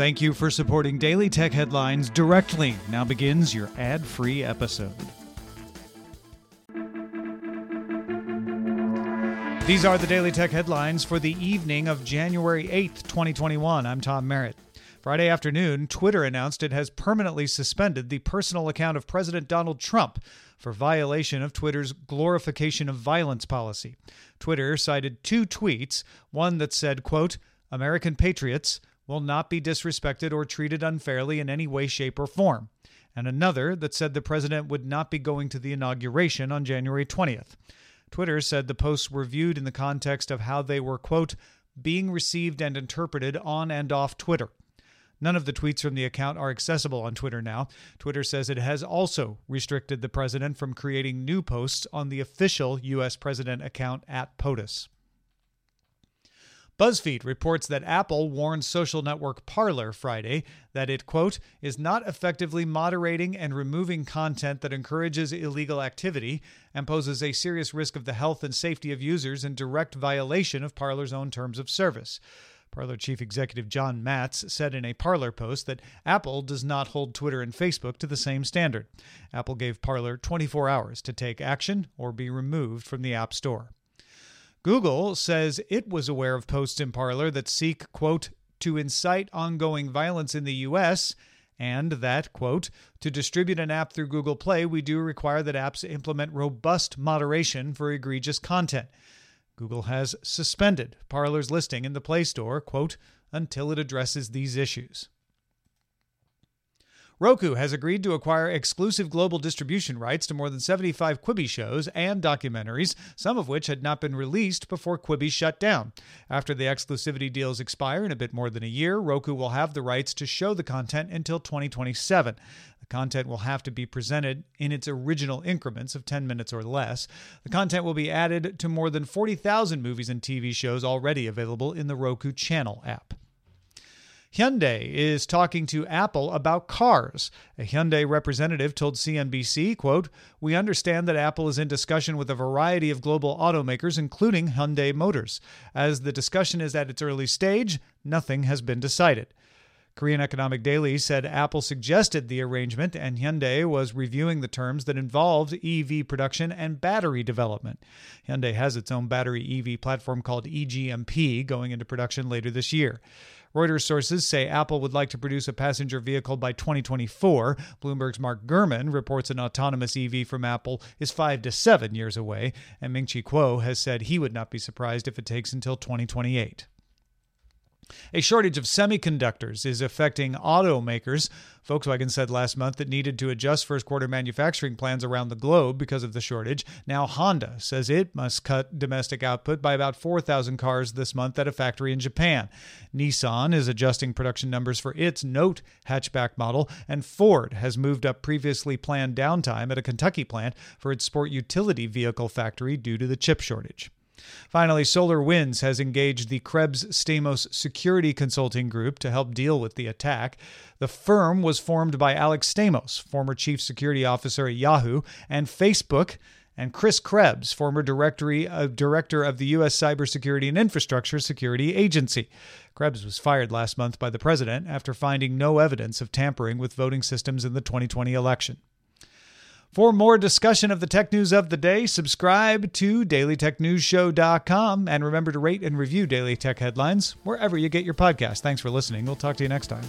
Thank you for supporting Daily Tech Headlines directly. Now begins your ad free episode. These are the Daily Tech Headlines for the evening of January 8th, 2021. I'm Tom Merritt. Friday afternoon, Twitter announced it has permanently suspended the personal account of President Donald Trump for violation of Twitter's glorification of violence policy. Twitter cited two tweets, one that said, quote, American patriots will not be disrespected or treated unfairly in any way, shape, or form, and another that said the president would not be going to the inauguration on January 20th. Twitter said the posts were viewed in the context of how they were, quote, being received and interpreted on and off Twitter. None of the tweets from the account are accessible on Twitter now. Twitter says it has also restricted the president from creating new posts on the official U.S. president account at POTUS. BuzzFeed reports that Apple warned social network Parler Friday that it, quote, is not effectively moderating and removing content that encourages illegal activity and poses a serious risk of the health and safety of users in direct violation of Parler's own terms of service. Parler chief executive John Matz said in a Parler post that Apple does not hold Twitter and Facebook to the same standard. Apple gave Parler 24 hours to take action or be removed from the App Store. Google says it was aware of posts in Parler that seek, quote, to incite ongoing violence in the U.S., and that, quote, to distribute an app through Google Play, we do require that apps implement robust moderation for egregious content. Google has suspended Parler's listing in the Play Store, quote, until it addresses these issues. Roku has agreed to acquire exclusive global distribution rights to more than 75 Quibi shows and documentaries, some of which had not been released before Quibi shut down. After the exclusivity deals expire in a bit more than a year, Roku will have the rights to show the content until 2027. The content will have to be presented in its original increments of 10 minutes or less. The content will be added to more than 40,000 movies and TV shows already available in the Roku Channel app. Hyundai is talking to Apple about cars. A Hyundai representative told CNBC, quote, "We understand that Apple is in discussion with a variety of global automakers including Hyundai Motors. As the discussion is at its early stage, nothing has been decided." Korean Economic Daily said Apple suggested the arrangement and Hyundai was reviewing the terms that involved EV production and battery development. Hyundai has its own battery EV platform called eGMP going into production later this year. Reuters sources say Apple would like to produce a passenger vehicle by 2024. Bloomberg's Mark Gurman reports an autonomous EV from Apple is five to seven years away, and Ming Chi Kuo has said he would not be surprised if it takes until 2028. A shortage of semiconductors is affecting automakers. Volkswagen said last month it needed to adjust first quarter manufacturing plans around the globe because of the shortage. Now, Honda says it must cut domestic output by about 4,000 cars this month at a factory in Japan. Nissan is adjusting production numbers for its Note hatchback model, and Ford has moved up previously planned downtime at a Kentucky plant for its sport utility vehicle factory due to the chip shortage. Finally, SolarWinds has engaged the Krebs Stamos Security Consulting Group to help deal with the attack. The firm was formed by Alex Stamos, former chief security officer at Yahoo, and Facebook and Chris Krebs, former directory, uh, director of the U.S. Cybersecurity and Infrastructure Security Agency. Krebs was fired last month by the president after finding no evidence of tampering with voting systems in the 2020 election. For more discussion of the tech news of the day, subscribe to dailytechnewsshow.com and remember to rate and review Daily Tech Headlines wherever you get your podcast. Thanks for listening. We'll talk to you next time.